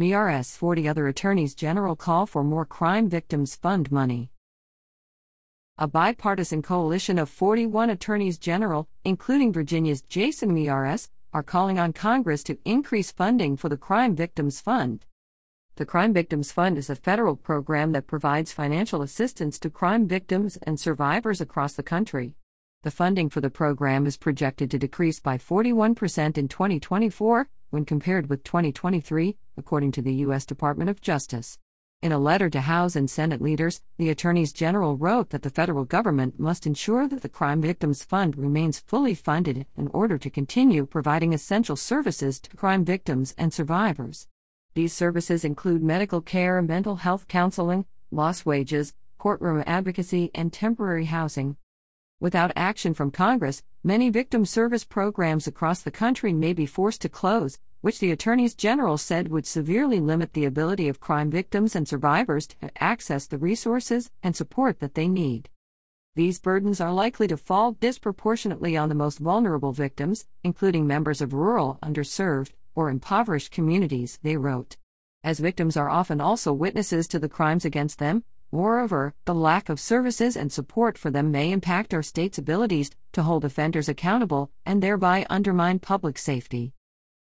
Miyares 40 other attorneys general call for more crime victims fund money. A bipartisan coalition of 41 attorneys general, including Virginia's Jason Miyares, are calling on Congress to increase funding for the Crime Victims Fund. The Crime Victims Fund is a federal program that provides financial assistance to crime victims and survivors across the country. The funding for the program is projected to decrease by 41% in 2024 when compared with 2023, according to the U.S. Department of Justice. In a letter to House and Senate leaders, the attorneys general wrote that the federal government must ensure that the Crime Victims Fund remains fully funded in order to continue providing essential services to crime victims and survivors. These services include medical care, mental health counseling, lost wages, courtroom advocacy, and temporary housing. Without action from Congress, many victim service programs across the country may be forced to close, which the attorneys general said would severely limit the ability of crime victims and survivors to access the resources and support that they need. These burdens are likely to fall disproportionately on the most vulnerable victims, including members of rural, underserved, or impoverished communities, they wrote. As victims are often also witnesses to the crimes against them, Moreover, the lack of services and support for them may impact our state's abilities to hold offenders accountable and thereby undermine public safety.